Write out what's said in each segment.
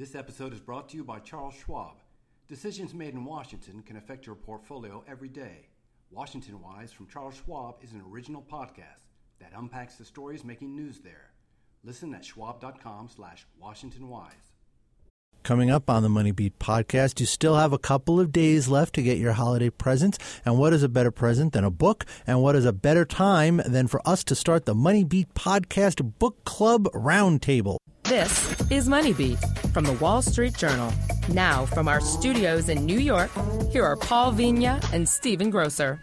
This episode is brought to you by Charles Schwab. Decisions made in Washington can affect your portfolio every day. Washington Wise from Charles Schwab is an original podcast that unpacks the stories making news there. Listen at schwab.com slash Washington Wise. Coming up on the Money Beat podcast, you still have a couple of days left to get your holiday presents. And what is a better present than a book? And what is a better time than for us to start the Money Beat podcast book club roundtable? This is Money Beat from the Wall Street Journal. Now, from our studios in New York, here are Paul Vigna and Stephen Grocer.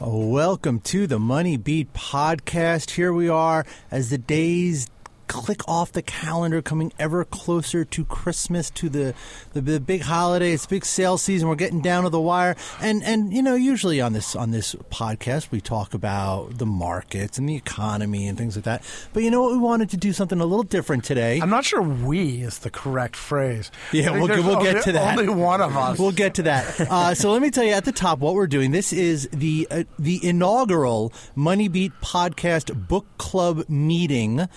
Welcome to the Money Beat podcast. Here we are as the days click off the calendar, coming ever closer to Christmas, to the, the, the big holiday. It's big sales season. We're getting down to the wire, and and you know, usually on this on this podcast, we talk about the markets and the economy and things like that. But you know what? We wanted to do something a little different today. I'm not sure "we" is the correct phrase. Yeah, we'll, we'll only, get to that. Only one of us. We'll get to that. Uh, so let me tell you at the top what we're doing. This is the uh, the inaugural Money Beat podcast book club meeting.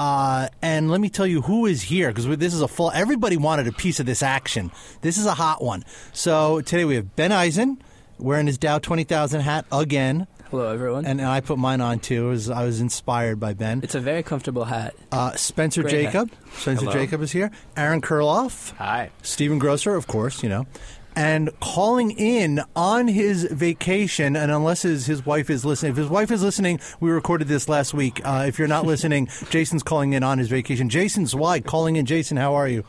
Uh, and let me tell you who is here because this is a full. Everybody wanted a piece of this action. This is a hot one. So today we have Ben Eisen wearing his Dow twenty thousand hat again, Hello, everyone. and, and I put mine on too. Was, I was inspired by Ben. it's a very comfortable hat. Uh, Spencer Great Jakab. Spencer Hello. Jakab is here. Aaron Kuriloff. Hi. Stephen Grocer, of course, you know. And calling in on his vacation, and unless his, his wife is listening, if his wife is listening, we recorded this last week. Uh, if you're not listening, Jason's calling in on his vacation. Jason Zweig calling in. Jason, how are you?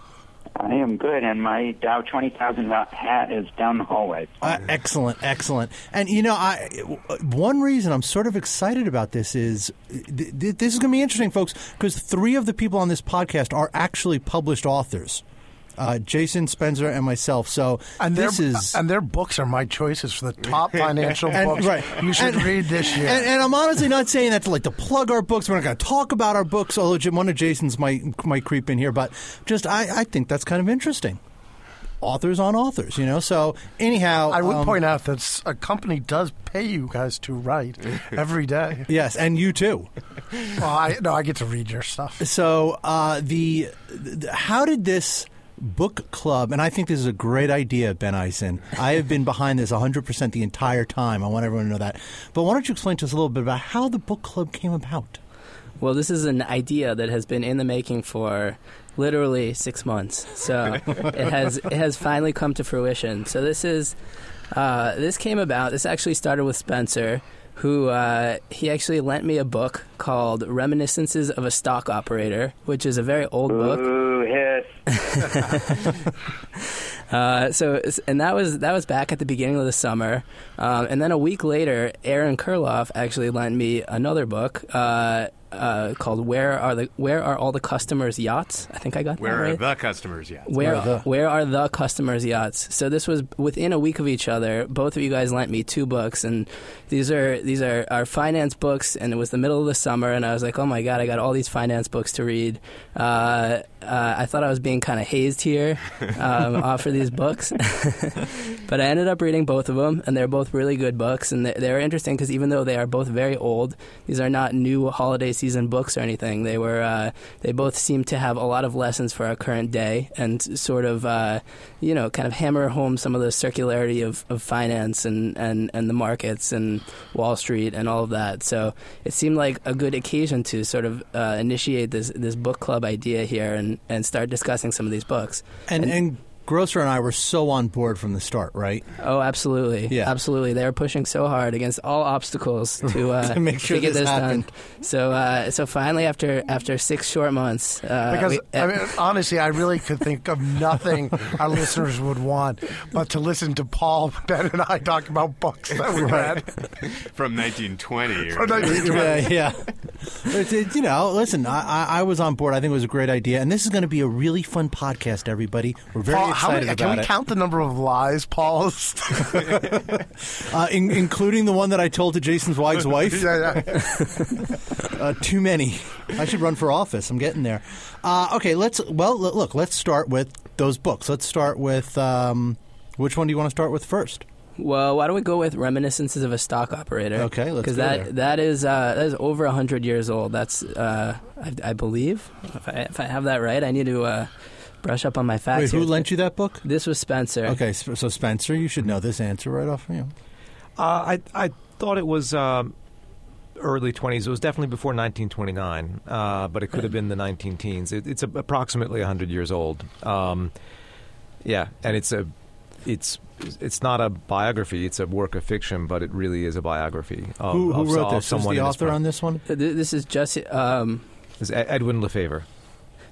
I am good, and my Dow 20,000 hat is down the hallway. Uh, excellent, excellent. And you know, I one reason I'm sort of excited about this is th- th- this is going to be interesting, folks, because three of the people on this podcast are actually published authors. Uh, Jason Spencer and myself. So and this their, is and their books are my choices for the top financial And- books right. you should And- read this year. And, and I'm honestly not saying that to like to plug our books. We're not going to talk about our books. Although Jim- one of Jason's might might creep in here, but just I, I think that's kind of interesting. Authors on authors, you know. So anyhow, I would um, point out that a company does pay you guys to write every day. Yes, and you too. Well, I no, I get to read your stuff. So uh, the, the how did this book club? And I think this is a great idea, Ben Eisen. I have been behind this 100 percent the entire time. I want everyone to know that. But why don't you explain to us a little bit about how the book club came about? Well, this is an idea that has been in the making for literally six months. So it has it has finally come to fruition. So this is uh, this came about. This actually started with Spencer, who uh, he actually lent me a book called Reminiscences of a Stock Operator, which is a very old book. Ooh, hiss. Uh, so and that was that was back at the beginning of the summer, um, and then a week later, Aaron Kuriloff actually lent me another book uh, uh, called "Where Are the Where Are All the Customers' Yachts?" I think I got Where that are the customers yachts? Where Where are the- where are the customers' yachts? So this was within a week of each other. Both of you guys lent me two books, and these are these are our finance books. And it was the middle of the summer, and I was like, oh my god, I got all these finance books to read. Uh, uh, I thought I was being kind of hazed here um, off for these books, but I ended up reading both of them, and they're both really good books, and they- they're interesting because even though they are both very old, these are not new holiday season books or anything. They were uh, they both seem to have a lot of lessons for our current day, and sort of uh, you know kind of hammer home some of the circularity of, of finance and, and, and the markets and Wall Street and all of that. So it seemed like a good occasion to sort of uh, initiate this this book club idea here and, and start discussing some of these books. And and Grocer and I were so on board from the start, right? Oh, absolutely, Yeah. absolutely. They were pushing so hard against all obstacles to uh, To make sure get this this happened. done. So, uh, so finally, after after six short months, uh, Because we- I mean, honestly, I really could think of nothing our listeners would want but to listen to Paul, Ben, and I talk about books that we read. From 1920. Or From 1920. yeah, yeah. It's, it- you know, listen, I, I, I was on board. I think it was a great idea, and this is going to be a really fun podcast. Everybody, we're very Paul, how excited many, about can we it, count the number of lies Paul's? uh, in, including the one that I told to Jason Zweig's wife. yeah, yeah. Uh, too many. I should run for office. I'm getting there. Uh, okay, let's. Well, l- look. Let's start with those books. Let's start with um, which one do you want to start with first? Well, why don't we go with reminiscences of a stock operator? Okay, let's because that there. that is uh, that is over hundred years old. That's uh, I, I believe if I, if I have that right, I need to uh, brush up on my facts. Wait, who here. lent you that book? This was Spencer. Okay, so Spencer, you should know this answer right off. You. Uh, I I thought it was um, early 20s. It was definitely before 1929, uh, but it could have been the 19 teens. It, it's a, approximately 100 years old. Um, yeah, and it's a it's it's not a biography. It's a work of fiction, but it really is a biography. Of, who who of, wrote of this? Who's Someone the in author prime. on this one? This is Jesse, um, It's Ed- Edwin Lefevre.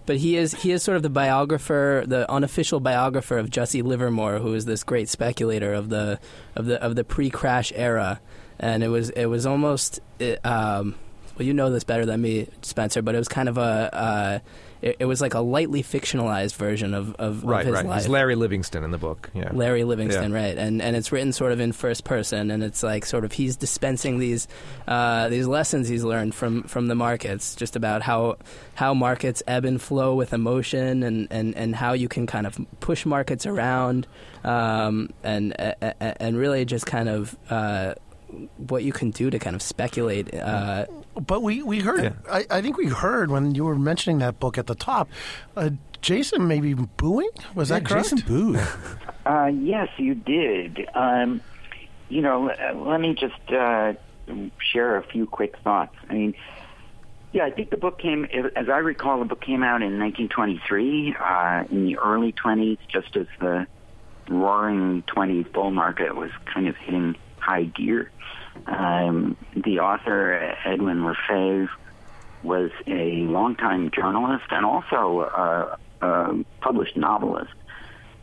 But he is he is sort of the biographer, the unofficial biographer of Jesse Livermore, who is this great speculator of the of the of the pre-crash era, and it was it was almost it, um, well, you know this better than me, Spencer, but it was kind of a uh, it, it was like a lightly fictionalized version of of, Right, of his right. life. It's Larry Livingston in the book. Yeah. Larry Livingston, Yeah. right? And and it's written sort of in first person, and it's like sort of he's dispensing these uh, these lessons he's learned from from the markets, just about how how markets ebb and flow with emotion, and and and how you can kind of push markets around, um, and and really just kind of. Uh, what you can do to kind of speculate, uh, But we, we heard, Yeah. I, I think we heard when you were mentioning that book at the top, uh, Jason maybe booing? Was that correct? Jason Booth. Uh, yes, you did. Um, you know, uh, let me just uh, share a few quick thoughts. I mean, yeah, I think the book came, as I recall, the book came out in 1923, uh, in the early 20s, just as the roaring 20s bull market was kind of hitting high gear. Um, the author, Edwin Lefevre, was a longtime journalist and also uh, a published novelist.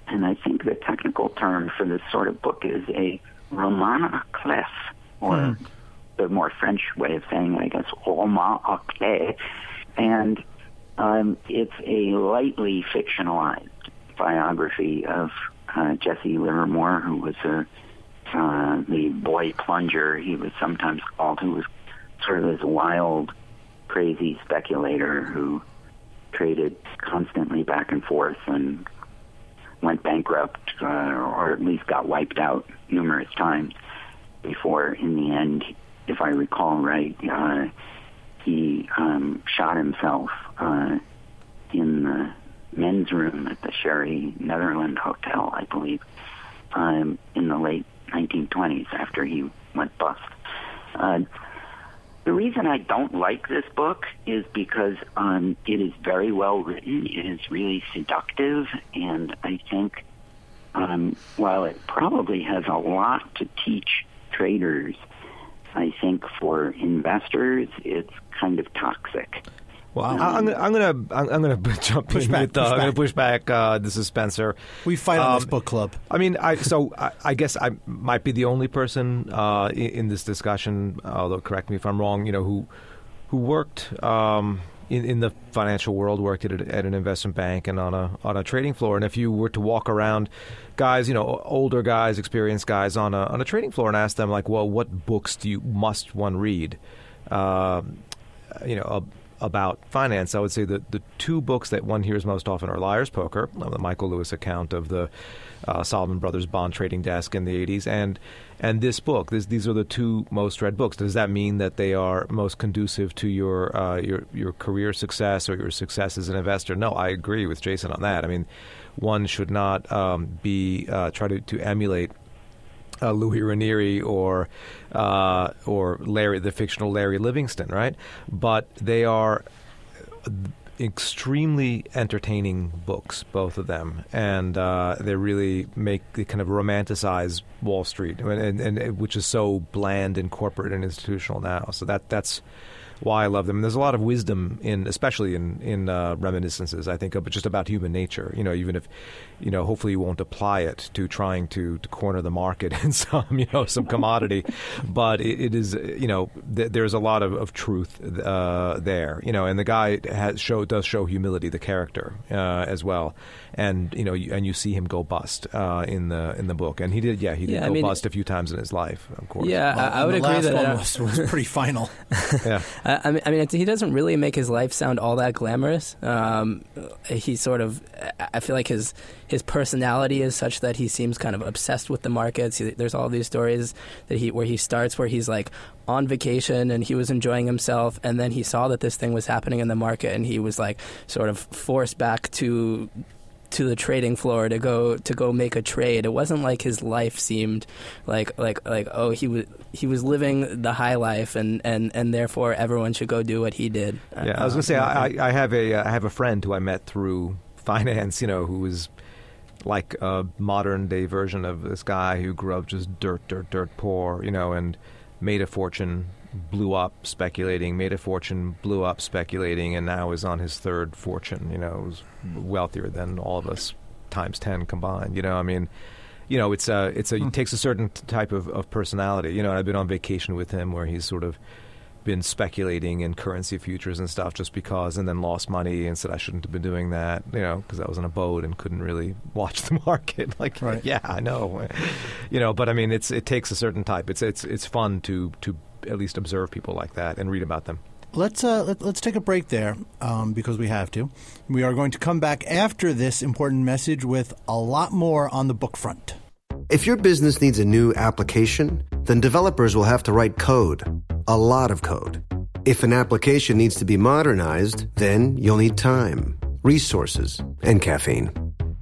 And I think the technical term for this sort of book is a roman à clef, or the more French way of saying it, I guess, roman à clef. And um, it's a lightly fictionalized biography of uh, Jesse Livermore, who was a uh, the boy plunger, he was sometimes called, who was sort of this wild, crazy speculator who traded constantly back and forth and went bankrupt uh, or at least got wiped out numerous times before, in the end, if I recall right, uh, he um, shot himself uh, in the men's room at the Sherry Netherland Hotel, I believe, um, in the late 1920s after he went bust. Uh, the reason I don't like this book is because um, it is very well written. It is really seductive, and I think um, while it probably has a lot to teach traders, I think for investors it's kind of toxic. Well, I, I'm I'm gonna I'm, I'm gonna jump Push in back, with uh, push I'm gonna push back. Uh, this is Spencer. We fight on this Um, book club. I mean, I so I, I guess I might be the only person uh, in, in this discussion, although correct me if I'm wrong. You know, who who worked um, in in the financial world, worked at, a, at an investment bank and on a on a trading floor. And if you were to walk around, guys, you know, older guys, experienced guys on a on a trading floor, and ask them like, well, what books do you must one read? Um, you know. ab- about finance, I would say that the two books that one hears most often are Liar's Poker, uh, the Michael Lewis account of the uh, Salomon Brothers bond trading desk in the 80s, and and this book. This, these are the two most read books. Does that mean that they are most conducive to your uh, your your career success or your success as an investor? No, I agree with Jason on that. I mean, one should not um, be uh, try to, to emulate uh, Lewis Ranieri or uh, or Larry, the fictional Larry Livingston, right? But they are extremely entertaining books, both of them, and uh, they really make they kind of romanticize Wall Street, and, and, and which is so bland and corporate and institutional now. So that that's why I love them. And there's a lot of wisdom in, especially in in uh, reminiscences. I think of just about human nature. You know, even if you know, hopefully you won't apply it to trying to, to corner the market in some you know some commodity, but it, it is you know th- there's a lot of, of truth uh, there. You know, and the guy has show does show humility, the character uh, as well, and you know, you, and you see him go bust uh, in the in the book, and he did. Yeah, he did Yeah, I go mean- bust a few times in his life, of course. yeah, Well, I, I would the agree last that. one uh, was, was pretty final. yeah. I, mean, I mean, he doesn't really make his life sound all that glamorous. Um, he sort of, I feel like his his personality is such that he seems kind of obsessed with the markets. He, there's all these stories that he where he starts where he's like on vacation and he was enjoying himself, and then he saw that this thing was happening in the market, and he was like sort of forced back to to the trading floor to go to go make a trade. It wasn't like his life seemed like like like oh he was he was living the high life and and and therefore everyone should go do what he did. Yeah, I was gonna say I, I- I have a uh, I have a friend who I met through finance, you know, who was like a modern day version of this guy who grew up just dirt, dirt, dirt poor, you know, and made a fortune, blew up speculating, made a fortune, blew up speculating, and now is on his third fortune. You know, is hmm. wealthier than all of us times ten combined. You know, I mean. You know, it's a, it's a, it hmm. takes a certain type of, of personality. You know, and I've been on vacation with him where he's sort of been speculating in currency futures and stuff just because, and then lost money and said I shouldn't have been doing that, you know, because I was on a boat and couldn't really watch the market. Like, Right. yeah, I know, you know, but I mean, it's it takes a certain type. It's it's it's fun to to at least observe people like that and read about them. Let's uh, let, let's take a break there um, because we have to. We are going to come back after this important message with a lot more on the book front. If your business needs a new application, then developers will have to write code, a lot of code. If an application needs to be modernized, then you'll need time, resources, and caffeine.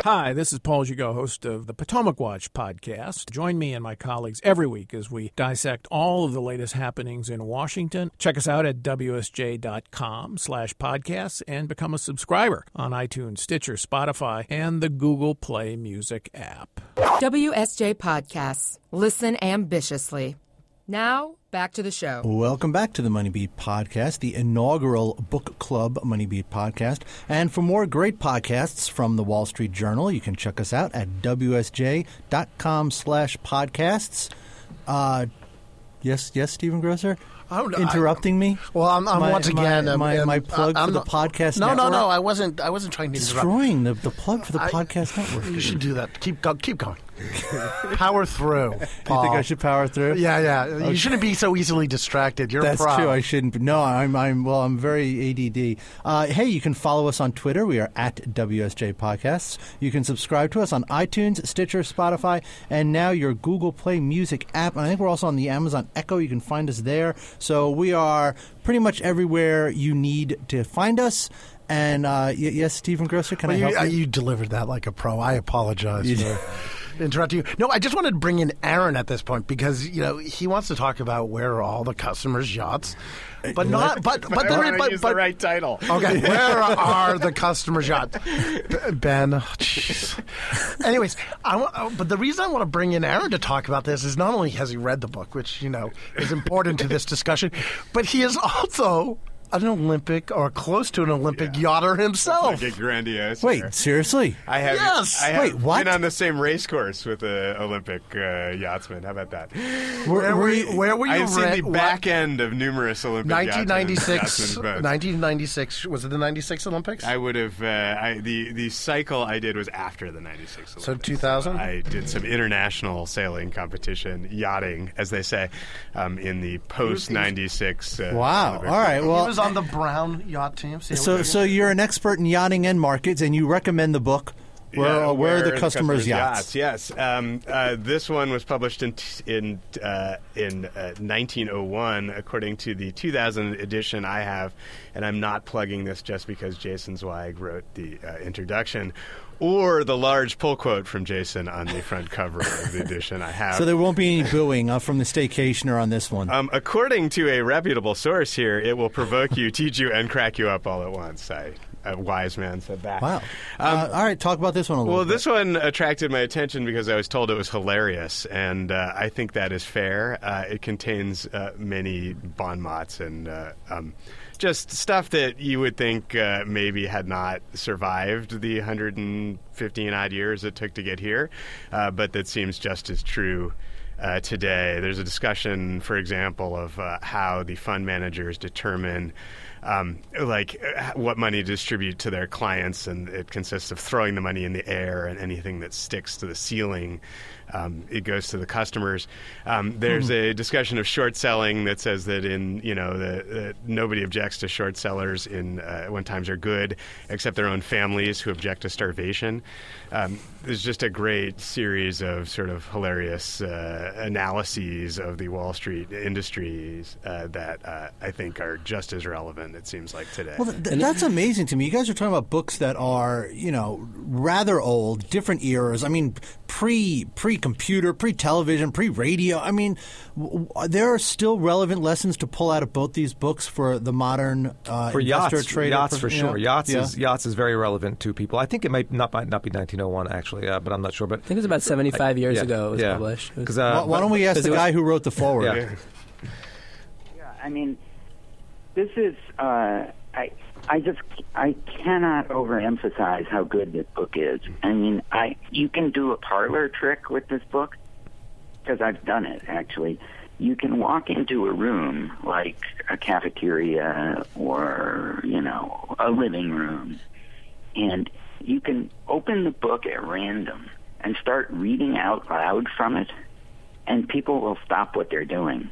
Hi, this is Paul Gigot, host of the Potomac Watch podcast. Join me and my colleagues every week as we dissect all of the latest happenings in Washington. Check us out at wsj.com slash podcasts and become a subscriber on iTunes, Stitcher, Spotify, and the Google Play Music app. WSJ Podcasts. Listen ambitiously. Now, back to the show. Welcome back to the Money Beat Podcast, the inaugural book club Money Beat Podcast. And for more great podcasts from the Wall Street Journal, you can check us out at wsj.com slash podcasts. Uh, yes, yes, Stephen Grocer? I don't know. Interrupting me? Well, I'm, I'm My- once again um, my- um, my plug I'm for the not- podcast No, no, no. I wasn't. I wasn't trying to interrupt. Destroying the, the plug for the I- podcast network. You should do that. Keep go, keep going. Power through. Do you think I should power through? Yeah, yeah. You shouldn't be so easily distracted. You're That's a pro. true. I shouldn't. No, I'm. I'm. Well, I'm very ADD. Uh, hey, you can follow us on Twitter. We are at WSJ Podcasts. You can subscribe to us on iTunes, Stitcher, Spotify, and now your Google Play Music app. And I think we're also on the Amazon Echo. You can find us there. So we are pretty much everywhere you need to find us. And uh, y- yes, Stephen Grocer, can Well, I you, help uh, you? you delivered that like a pro. I apologize Interrupting you. No, I just wanted to bring in Aaron at this point because you know he wants to talk about where are all the customers' yachts, but not. But but but, use but the right title. Okay, where are the customers' yachts? Ben, oh, jeez. Anyways, I want, uh, but the reason I want to bring in Aaron to talk about this is not only has he read the book, which you know is important to this discussion, but he is also an Olympic or close to an Olympic yachter himself. Get grandiose. Wait, here. seriously? I have. Yes! I have Wait, what? Been on the same race course with an Olympic uh, yachtsman. How about that? Where, were you, where were you? I've seen the back end of numerous Olympic 1996. yachtsmen- yachtsmen's boats. 1996 was it the 96 Olympics? I would have. Uh, I, the the cycle I did was after the '96 Olympics. So 2000? I did some international sailing competition, yachting, as they say, um, in the post '96. Uh, Wow. Olympics. All right. he Well, was on the Brown yacht team. See so so you're an expert in yachting and markets, and you recommend the book. Where, Yeah, uh, where, are the customers' yachts? Yes, um, uh, this one was published in t- in uh, in uh, 1901, according to the 2000 edition I have, and I'm not plugging this just because Jason Zweig wrote the uh, introduction. Or the large pull quote from Jason on the front cover of the edition I have. So there won't be any booing uh, from the staycationer on this one. Um, according to a reputable source here, it will provoke you, teach you, and crack you up all at once. I, a wise man said that. wow. uh, all right, talk about this one a little Well, bit. this one attracted my attention because I was told it was hilarious, and uh, I think that is fair. Uh, it contains uh, many bon mots and uh, um, just stuff that you would think uh, maybe had not survived the 115 odd years it took to get here, uh, but that seems just as true. Uh, today, there's a discussion, for example, of uh, how the fund managers determine um, like what money to distribute to their clients, and it consists of throwing the money in the air and anything that sticks to the ceiling. Um, it goes to the customers. Um, there's Hmm. a discussion of short selling that says that in you know the, the, nobody objects to short sellers in uh, when times are good, except their own families who object to starvation. Um, there's just a great series of sort of hilarious uh, analyses of the Wall Street industries uh, that uh, I think are just as relevant. It seems like today. Well, th- that's amazing to me. You guys are talking about books that are, you know, rather old, different eras. I mean, pre pre computer, pre television, pre radio. I mean, w- w- there are still relevant lessons to pull out of both these books for the modern uh, for investor yachts, trader. yachts for you know? sure. Yachts Yeah. is yachts is very relevant to people. I think it might not might not be 1901 actually, uh, but I'm not sure. But I think it was about 75 years yeah, ago it was yeah. published. It was- uh, why, why don't we ask the was- guy who wrote the forward? Yeah. Yeah, I mean, this is. Uh, I I just I cannot overemphasize how good this book is. I mean, I you can do a parlor trick with this book because I've done it actually. You can walk into a room like a cafeteria or you know a living room, and you can open the book at random and start reading out loud from it, and people will stop what they're doing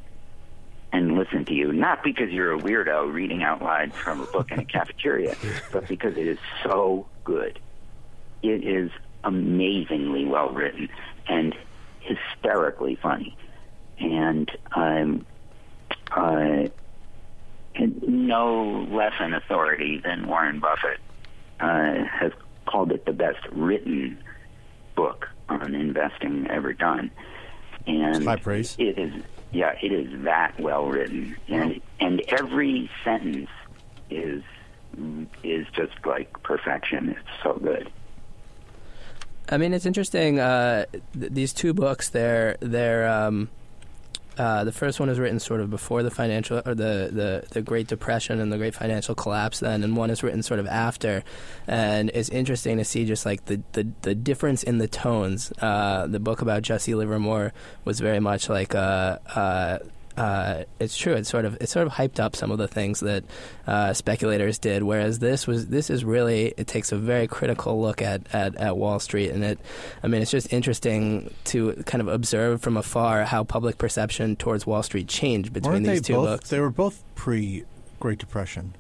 and listen to you, not because you're a weirdo reading out loud from a book in a cafeteria, but because it is so good. It is amazingly well written and hysterically funny, and um, uh, no less an authority than Warren Buffett uh, has called it the best written book on investing ever done. And high praise. it is yeah, it is that well written, and and every sentence is is just like perfection. It's so good. I mean, it's interesting. Uh, th- these two books, they're they're um, uh, the first one is written sort of before the financial or the, the, the Great Depression and the Great Financial Collapse. Then, and one is written sort of after. And it's interesting to see just like the the, the difference in the tones. Uh, the book about Jesse Livermore was very much like uh, uh, it's true. It's sort of it sort of hyped up some of the things that uh, speculators did, whereas this was this is really it takes a very critical look at, at, at Wall Street, and it. I mean, it's just interesting to kind of observe from afar how public perception towards Wall Street changed between Weren't these they two both? books. They were both pre Great Depression.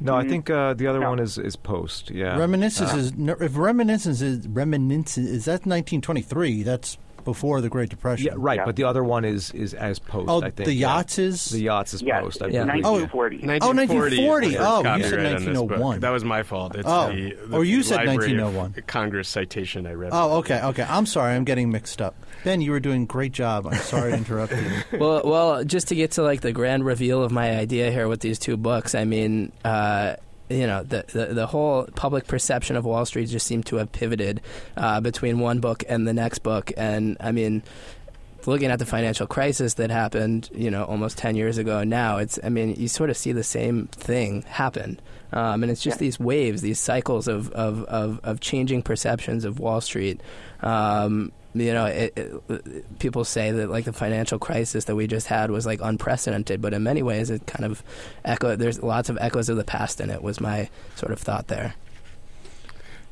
no, I Mhm. think uh, the other No. one is is post. Yeah, Reminiscence Uh, is if reminiscence is reminiscence is that 1923. That's before the Great Depression. yeah, right. Yeah. But the other one is is as post. Oh, I think the yeah. yachts is. The yachts is Yeah, post. I Yeah. believe. 1940. 1940 1940. is the first Oh, you copyright said on 1901. That was my fault. It's Oh. the, the Or you said Library of 1901. Congress citation I read. Oh, okay, okay. I'm sorry. I'm getting mixed up. Ben, you were doing great job. I'm sorry to interrupt you. well, well, just to get to like the grand reveal of my idea here with these two books, I mean, uh, you know, the, the the whole public perception of Wall Street just seemed to have pivoted uh, between one book and the next book, and I mean. Looking at the financial crisis that happened, you know, almost ten years ago now, it's. I mean, you sort of see the same thing happen, um, and it's just Yeah. these waves, these cycles of, of, of, of changing perceptions of Wall Street. Um, you know, it, it, people say that like the financial crisis that we just had was like unprecedented, but in many ways it kind of echo. There's lots of echoes of the past in it. Was my sort of thought there.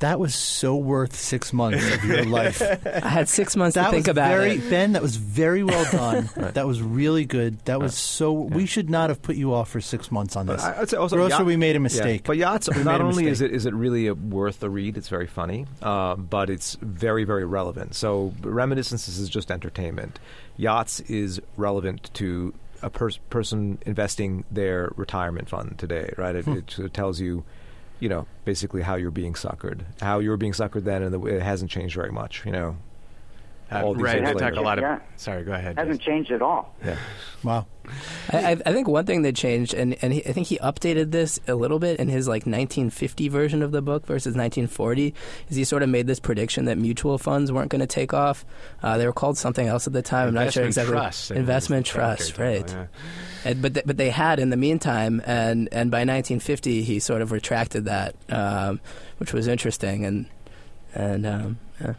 That was so worth six months of your life. I had six months That to think was about very it. Ben. That was very well done. That was really good. That was so. We should not have put you off for six months on this. I- I'd say also Grocer, yacht- we made a Yeah, mistake. But yachts, We not only is it is it really a, worth a read, it's very funny, um, but it's very very relevant. So reminiscences is just entertainment. Yachts is relevant to a pers- person investing their retirement fund today, right? It, it tells you. You know, basically how you're being suckered, how you were being suckered then, and the, it hasn't changed very much. You know, Uh, all these right, years they later. a lot of. Yeah. Sorry, go ahead. Hasn't changed at all. Yeah. wow. I, I I think one thing that changed, and, and he, I think he updated this a little bit in his like 1950 version of the book versus 1940, is he sort of made this prediction that mutual funds weren't going to take off. Uh, they were called something else at the time. I'm not sure Investment exactly. trust, Investment is trust, title, right? yeah. And, but th- but they had in the meantime, and and by 1950 he sort of retracted that, um, which was interesting, and and um, yeah.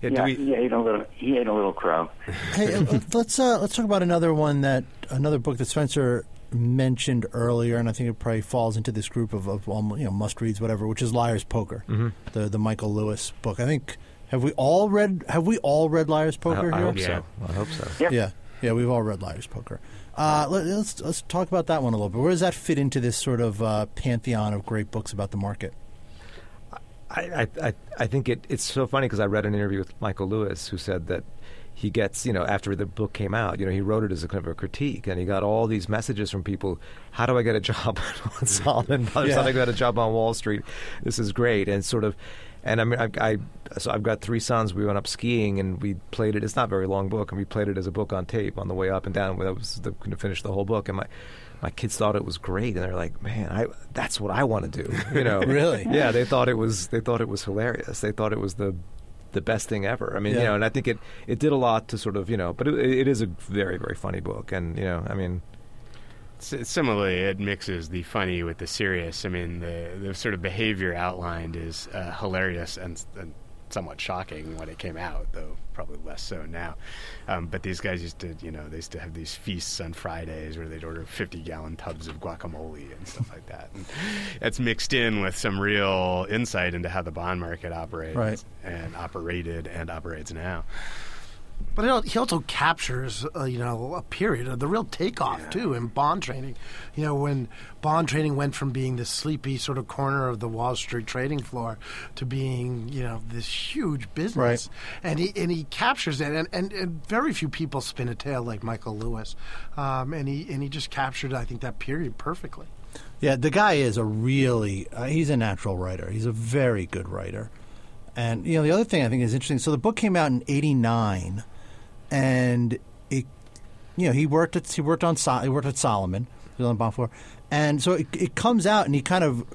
Yeah, do Yeah, we- he ate a little. He ate a little crow. Hey, uh, let's uh, let's talk about another one that another book that Spencer mentioned earlier, and I think it probably falls into this group of, of um, you know must reads, whatever, which is Liar's Poker, Mm-hmm. the the Michael Lewis book. I think have we all read have we all read Liar's Poker I here? hope Yeah. so. I hope so. Yeah. Yeah, yeah, we've all read Liar's Poker. Uh, let, us let's talk about that one a little bit. Where does that fit into this sort of uh, pantheon of great books about the market? I, I, I, I think it, it's so funny because I read an interview with Michael Lewis who said that he gets, you know, after the book came out, you know, he wrote it as a kind of a critique, and he got all these messages from people. How do I get a job on Salomon Brothers? How do I get a job on Wall Street? This is great, and sort of, and I mean, I, I so I've got three sons. We went up skiing, and we played it. It's not a very long book, and we played it as a book on tape on the way up and down. That was the, going to finish the whole book, and my my kids thought it was great, and they're like, "Man, I that's what I want to do." You know, Really? Yeah, they thought it was they thought it was hilarious. They thought it was the the best thing ever. I mean, you know, and I think it it did a lot to sort of you know, but it, it is a very very funny book, and you know, I mean, Similarly, it mixes the funny with the serious. I mean, the the sort of behavior outlined is uh, hilarious and, and somewhat shocking when it came out, though probably less so now. Um, but these guys used to, you know, they used to have these feasts on Fridays where they'd order 50 gallon tubs of guacamole and stuff like that. And that's mixed in with some real insight into how the bond market operates Right. and operated and operates now. But he also captures, uh, you know, a period of the real takeoff too in bond trading. You know, when bond trading went from being this sleepy sort of corner of the Wall Street trading floor to being, you know, this huge business. Right. And he and he captures it, and, and, and very few people spin a tale like Michael Lewis, um, and he and he just captured, I think, that period perfectly. Yeah, the guy is a really uh, he's a natural writer. He's a very good writer. And you know, the other thing I think is interesting. So the book came out in '89, and it, you know, he worked at he worked on he worked at Salomon, he was on Bonfour, and so it, it comes out, and he kind of,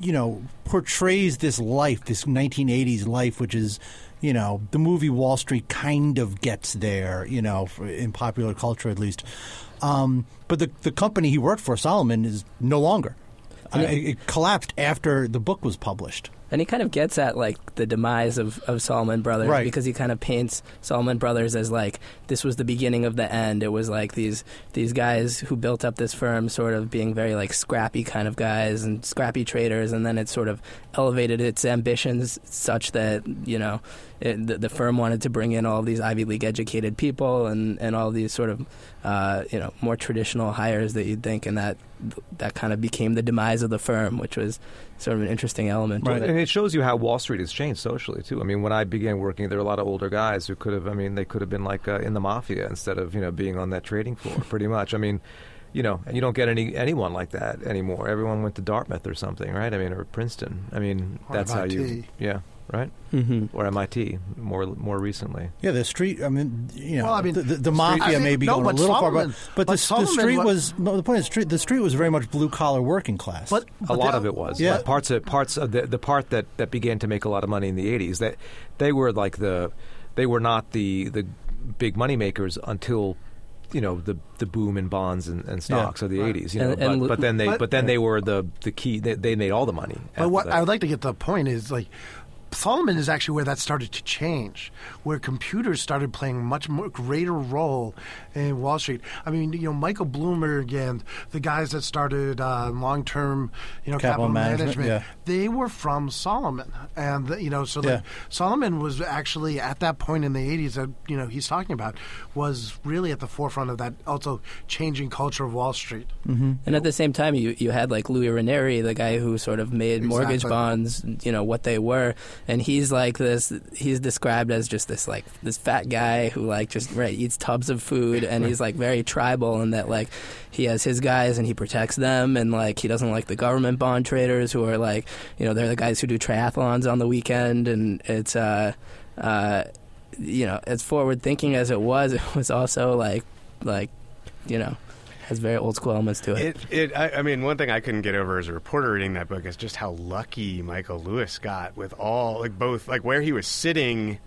you know, portrays this life, this 1980s life, which is. You know, the movie Wall Street kind of gets there, you know, in popular culture at least. Um, but the the company he worked for, Salomon, is no longer. It, it collapsed after the book was published. And he kind of gets at like the demise of, of Salomon Brothers Right. because he kind of paints Salomon Brothers as like this was the beginning of the end. It was like these these guys who built up this firm sort of being very like scrappy kind of guys and scrappy traders, and then it sort of elevated its ambitions such that you know it, the, the firm wanted to bring in all these Ivy League educated people and, and all these sort of uh, you know more traditional hires that you'd think, and that that kind of became the demise of the firm, which was sort of an interesting element. Right. it. and it shows you how Wall Street has changed socially too. I mean, when I began working, there were a lot of older guys who could have. I mean, they could have been like uh, in the mafia instead of you know being on that trading floor. Pretty much. I mean. You know, and you don't get any anyone like that anymore. Everyone went to Dartmouth or something, right? I mean, or Princeton. I mean, that's how you, yeah, right? Mm-hmm. Or MIT more more recently. Yeah, the street. I mean, you know, Well, I mean, the, the, the the mafia street- I may be no, going a but little far, but but, but the, the street wa- was no. The point is, street, the street was very much blue collar working class. But, a lot the- of it was. Yeah. But parts of parts of the the part that, that began to make a lot of money in the eighties. That they were like the they were not the the big money makers until you know the the boom in bonds and, and stocks of the eighties. You know, And- and but, but then they but- but, then they were the the key. They, they made all the money. But what that. I would like to get to the point is like Salomon is actually where that started to change, where computers started playing much more greater role in Wall Street. I mean, you know, Michael Bloomberg and the guys that started uh, long-term, you know, Capital capital, management, management, yeah. they were from Salomon, and you know, so Yeah. Salomon was actually at that point in the '80s that you know he's talking about was really at the forefront of that also changing culture of Wall Street. And at the same time, you you had like Lewis Ranieri, the guy who sort of made mortgage bonds, you know what they were, and he's like this. He's described as just this like this fat guy who like just right eats tubs of food, and he's like very tribal in that like he has his guys and he protects them, and like he doesn't like the government bond traders who are like you know they're the guys who do triathlons on the weekend, and it's uh uh you know as forward thinking as it was, it was also like like you know has very old school elements to it. It, it I, I mean, one thing I couldn't get over as a reporter reading that book is just how lucky Michael Lewis got with all, like both, like where he was sitting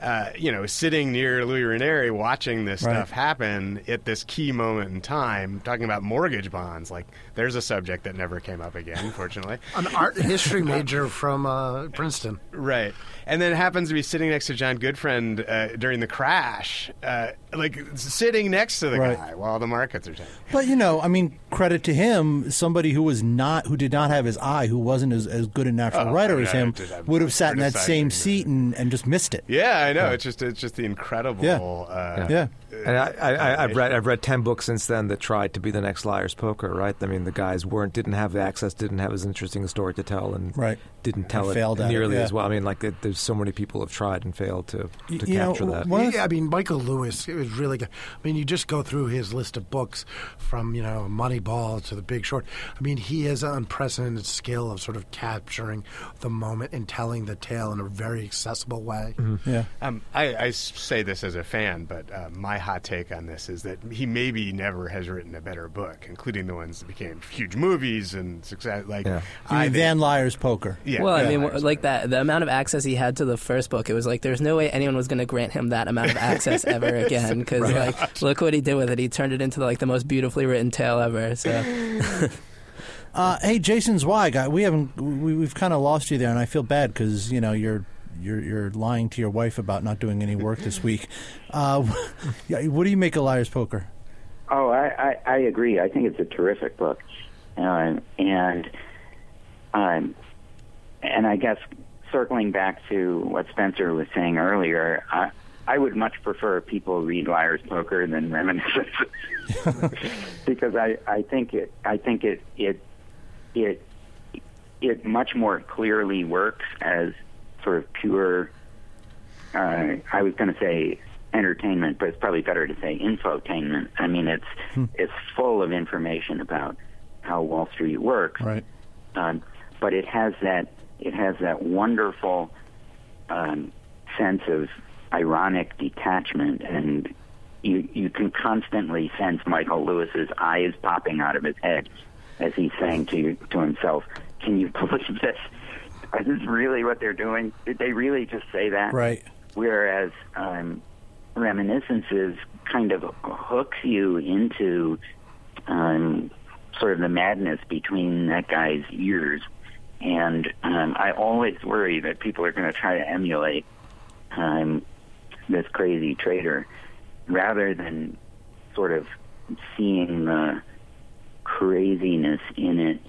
uh, you know, sitting near Lewis Ranieri watching this Right. stuff happen at this key moment in time, talking about mortgage bonds. Like, there's a subject that never came up again, unfortunately. An art history major from uh, Princeton. Right. And then happens to be sitting next to John Gutfreund uh, during the crash, uh, like sitting next to the Right. guy while the markets are tanking. But you know, I mean, credit to him. Somebody who was not, who did not have his eye, who wasn't as, as good a natural Oh, writer as him, would have sat in that same seat and, and just missed it. Yeah, I know. It's just it's just the incredible. Yeah. Uh, Yeah. And I, I, I, I've read I've read ten books since then that tried to be the next Liar's Poker. Right? I mean, the guys weren't didn't have access, didn't have as interesting a story to tell, and Right. didn't tell And it failed it, nearly yeah. as well. I mean, like it, there's so many people have tried and failed to to you know, capture that. one Yeah, I mean, Michael Lewis, it was really good. I mean, you just go through his list of books from, you know, Moneyball to The Big Short. I mean, he has an unprecedented skill of sort of capturing the moment and telling the tale in a very accessible way. Yeah. Um, I, I s- say this as a fan, but uh, my hot take on this is that he maybe never has written a better book, including the ones that became huge movies and success. Like, Yeah. I mean think- Van Liar's poker. yeah, well, I mean, Liar's like Poker. that, the amount of access he had to the first book, it was like there's no way anyone was going to grant him that amount of access ever again. Because like, look what he did with it. He turned it into like the most beautifully written tale ever. So Uh, hey, Jason Zweig, I- we haven't we, we've kind of lost you there, and I feel bad because you know you're. You're, you're lying to your wife about not doing any work this week. Uh, what do you make of Liar's Poker? Oh, I, I, I agree. I think it's a terrific book, um, and um, and I guess circling back to what Spencer was saying earlier, I, I would much prefer people read Liar's Poker than Reminiscence, because I, I think it I think it it it it much more clearly works as sort of pure uh, I was going to say entertainment, but it's probably better to say infotainment. I mean, it's it's full of information about how Wall Street works, Right. um, but it has that it has that wonderful um, sense of ironic detachment, and you you can constantly sense Michael Lewis's eyes popping out of his head as he's saying to to himself, "Can you believe this? Is this really what they're doing? Did they really just say that?" Right. whereas um, reminiscences kind of hooks you into um, sort of the madness between that guy's ears. And um, I always worry that people are going to try to emulate um, this crazy trader rather than sort of seeing the craziness in it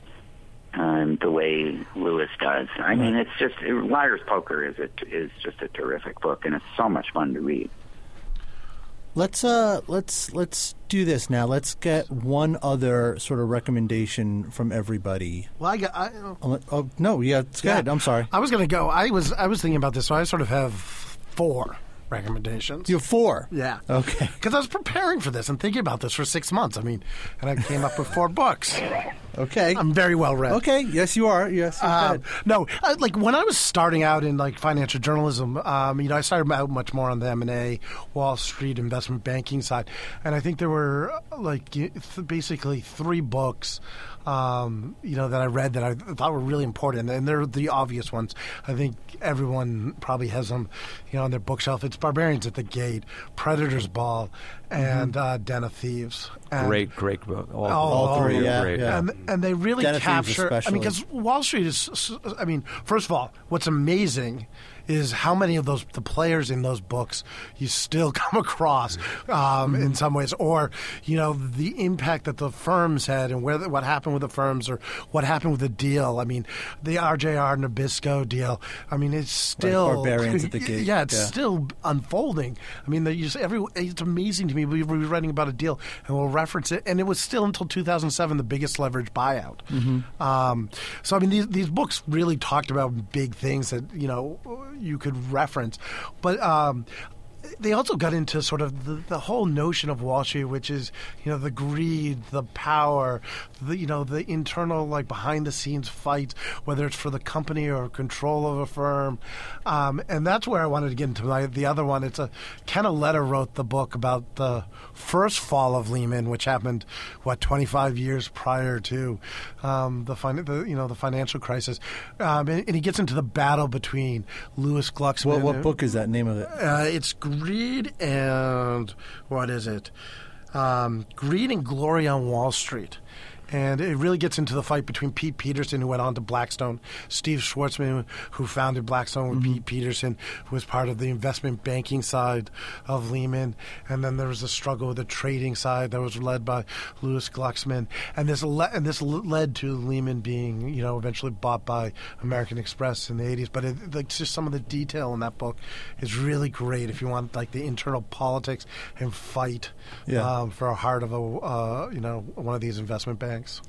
um, the way Lewis does. I mean, it's just Liar's Poker is a, is just a terrific book, and it's so much fun to read. Let's uh let's let's do this now. Let's get one other sort of recommendation from everybody. Well, I got. I, Oh, oh, no, yeah, it's good. I'm sorry. I was going to go. I was I was thinking about this, so I sort of have four recommendations. You have four. yeah. Okay. Because I was preparing for this and thinking about this for six months. I mean, and I came up with four books. Okay. I'm very well read. okay. Yes, you are. Yes. you Um, no, uh, like when I was starting out in like financial journalism, um, you know, I started out much more on the M and A, Wall Street investment banking side, and I think there were uh, like th- basically three books, um, you know, that I read that I thought were really important, and they're the obvious ones. I think everyone probably has them, you know, on their bookshelf. It's Barbarians at the Gate, Predator's Ball, and uh, Den of Thieves. And- Great, great book. All, All three, yeah, great. yeah. and, and they really Den capture. I mean, because Wall Street is. I mean, first of all, what's amazing is how many of those the players in those books you still come across um, in some ways, or you know the impact that the firms had and where what happened with the firms or what happened with the deal. I mean, the RJR Nabisco deal. I mean, it's still Barbarians at the Gate, Yeah, it's yeah. still unfolding. I mean, you just, every it's amazing to me. We were writing about a deal and we'll reference it, and it was still until 2007 the biggest leverage buyout. Mm-hmm. Um, so I mean, these these books really talked about big things that you know you could reference, but. Um, they also got into sort of the, the whole notion of Wall Street, which is you know the greed, the power, the you know the internal like behind the scenes fights, whether it's for the company or control of a firm, um, and that's where I wanted to get into my, the other one. It's a Ken Auletta wrote the book about the first fall of Lehman, which happened what 25 years prior to um, the, fin- the you know the financial crisis, um, and, and, he gets into the battle between Lewis Glucksman. What, what book is that? Name of it? Uh, it's Greed and what is it? Um, Greed and Glory on Wall Street. And it really gets into the fight between Pete Peterson, who went on to Blackstone, Steve Schwarzman, who founded Blackstone with mm-hmm. Pete Peterson, who was part of the investment banking side of Lehman. And then there was a struggle with the trading side that was led by Lewis Glucksman. And this, le- and this led to Lehman being, you know, eventually bought by American Express in the 80s. But it, like, just some of the detail in that book is really great if you want, like, the internal politics and fight yeah. um, for a heart of a, uh, you know, one of these investment banks. Thanks.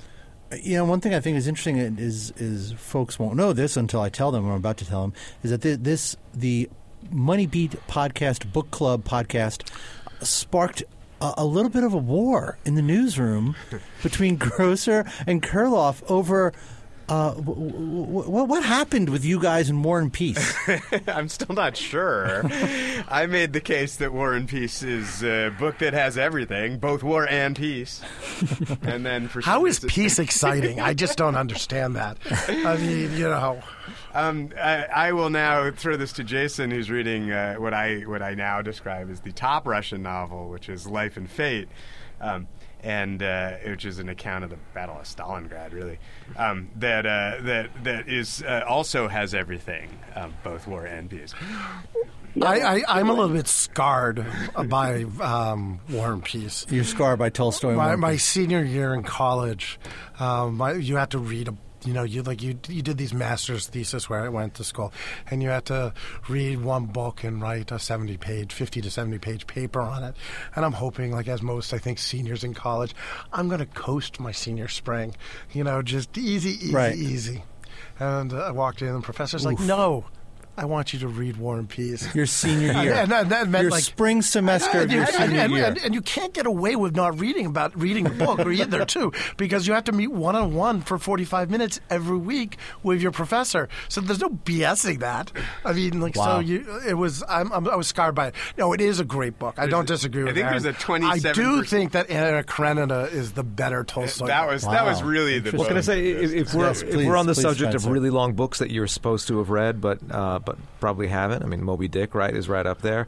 Uh, you know, one thing I think is interesting is is folks won't know this until I tell them. Or I'm about to tell them is that this the Money Beat podcast book club podcast sparked a, a little bit of a war in the newsroom between Grocer and Kuriloff over uh, w- w- what happened with you guys in War and Peace? I'm still not sure. I made the case that War and Peace is a book that has everything, both war and peace. and then for how is peace exciting? I just don't understand that. I mean, you know. Um, I, I, will now throw this to Jason, who's reading uh, what I what I now describe as the top Russian novel, which is Life and Fate. Um, and uh, which is an account of the Battle of Stalingrad, really. Um, that uh, that that is uh, also has everything, um, both war and peace. I, I, am a little bit scarred by um, War and Peace. You're scarred by Tolstoy. My, my senior year in college, um, my, you had to read a you know, you like you you did these master's thesis where I went to school, and you had to read one book and write a seventy page, fifty to seventy page paper on it. And I'm hoping, like as most I think seniors in college, I'm going to coast my senior spring, you know, just easy, easy, right. easy. And uh, I walked in, and the professor's Oof. like, "No, I want you to read War and Peace. Your senior year. and, and that meant your like spring semester of your and, senior and, year. And, and, you can't get away with not reading about reading the book or either too, because you have to meet one on one for forty five minutes every week with your professor. So there's no BSing that. I mean, like wow. so you. It was. I'm, I'm, i was scarred by it. No, it is a great book. I don't disagree with. I think Aaron. there's a twenty. I do think that Anna Karenina is the better Tolstoy. That was wow. that was really the. What can I say? If, if we're yes, please, if we're on the subject of really long books that you're supposed to have read, but uh, but probably haven't. I mean, Moby Dick, right, is right up there.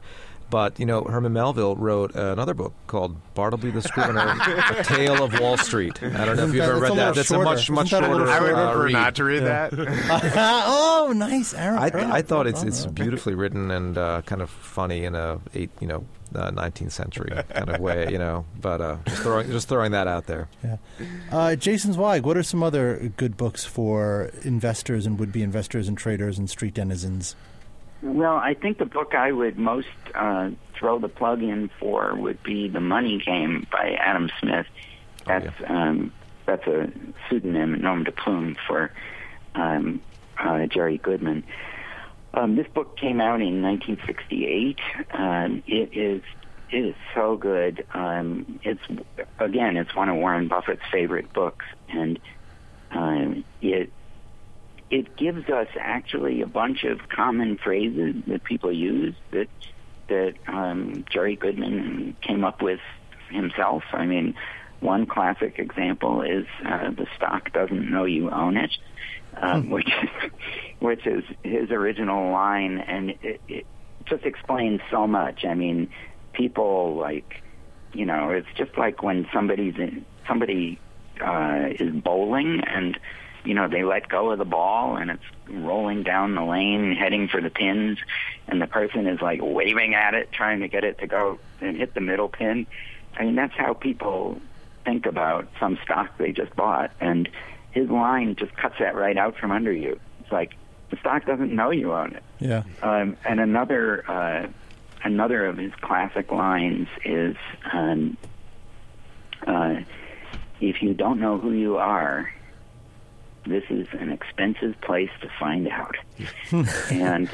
But you know, Herman Melville wrote another book called Bartleby the Scrivener: A Tale of Wall Street. I don't know if you've ever read that. That's shorter. a much much shorter. I would uh, prefer read. not to read yeah. that. oh, nice, Aaron. I, th- I thought it's it's beautifully written and uh, kind of funny in a eight you know uh, 19th century kind of way, you know. But uh, just throwing just throwing that out there. Yeah. Uh, Jason Zweig, what are some other good books for investors and would be investors and traders and street denizens? Well, I think the book I would most uh, throw the plug in for would be The Money Game by Adam Smith. That's oh, yeah. um, that's a pseudonym, nom de plume, for um, uh, Jerry Goodman. Um, this book came out in 1968. Um, it is it is so good. Um, it's again, it's one of Warren Buffett's favorite books, and um, it it gives us actually a bunch of common phrases that people use that that um, Jerry Goodman came up with himself. I mean, one classic example is uh, the stock doesn't know you own it, um, which which is his original line, and it, it just explains so much. I mean, people like, you know, it's just like when somebody's in, somebody uh, is bowling and you know, they let go of the ball and it's rolling down the lane heading for the pins and the person is like waving at it trying to get it to go and hit the middle pin. I mean, that's how people think about some stock they just bought and his line just cuts that right out from under you. It's like the stock doesn't know you own it. Yeah. Um, and another uh, another of his classic lines is um, uh, if you don't know who you are, this is an expensive place to find out. and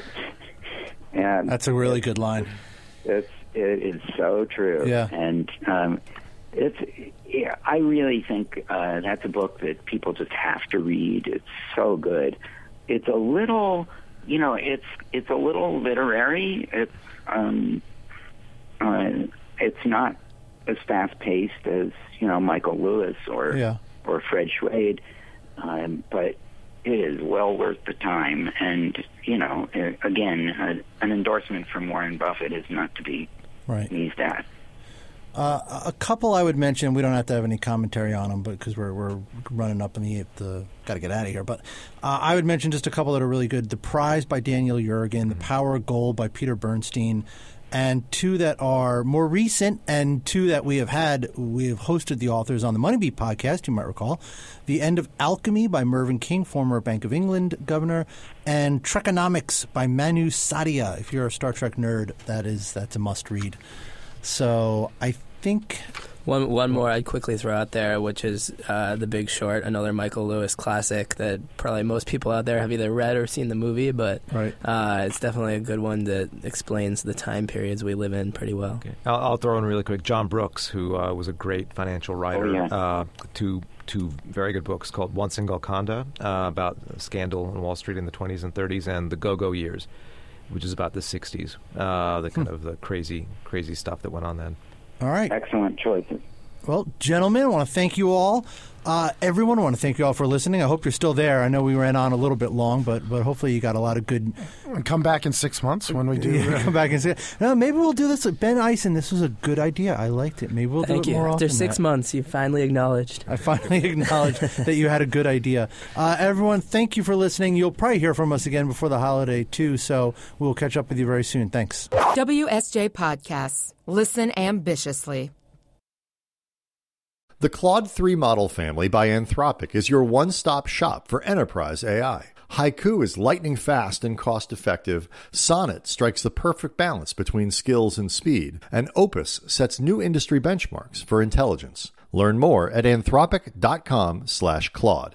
and that's a really good line. It's it is so true. Yeah. And um, it's yeah, I really think uh, that's a book that people just have to read. It's so good. It's a little, you know, it's it's a little literary. It's um, uh, it's not as fast paced as you know Michael Lewis or Yeah. or Fred Schwed, um, but it is well worth the time. And you know, again, uh, an endorsement from Warren Buffett is not to be Right. sneezed at. Uh, a couple I would mention. We don't have to have any commentary on them, but because we're we're running up in the the got to get out of here. But uh, I would mention just a couple that are really good. The Prize by Daniel Yergin, The Power of Gold by Peter Bernstein, and two that are more recent, and two that we have had. We have hosted the authors on the Money Beat podcast. You might recall, The End of Alchemy by Mervyn King, former Bank of England governor, and Trekonomics by Manu Saadia. If you're a Star Trek nerd, that is that's a must read. So I think One one more I'd quickly throw out there, which is uh, The Big Short, another Michael Lewis classic that probably most people out there have either read or seen the movie, but Right. uh, it's definitely a good one that explains the time periods we live in pretty well. Okay. I'll, I'll throw in really quick. John Brooks, who uh, was a great financial writer, Oh, yeah. uh, two two very good books called Once in Golconda uh, about scandal in Wall Street in the 20s and 30s, and The Go-Go Years, which is about the 60s, uh, the kind of the crazy crazy stuff that went on then. All right. Excellent choices. Well, gentlemen, I want to thank you all. Uh, everyone, I want to thank you all for listening. I hope you're still there. I know we ran on a little bit long, but but hopefully you got a lot of good. Come back in six months when we do. Yeah, come back and say, no, maybe we'll do this. Ben Eisen, this was a good idea. I liked it. Maybe we'll Thank do it you. more After often. six Matt. months, you finally acknowledged. I finally acknowledge that you had a good idea. Uh, everyone, thank you for listening. You'll probably hear from us again before the holiday, too, so we'll catch up with you very soon. Thanks. WSJ Podcasts. Listen ambitiously. The Claude 3 model family by Anthropic is your one stop shop for enterprise AI. Haiku is lightning fast and cost effective. Sonnet strikes the perfect balance between skills and speed. And Opus sets new industry benchmarks for intelligence. Learn more at anthropic.com slash Claude.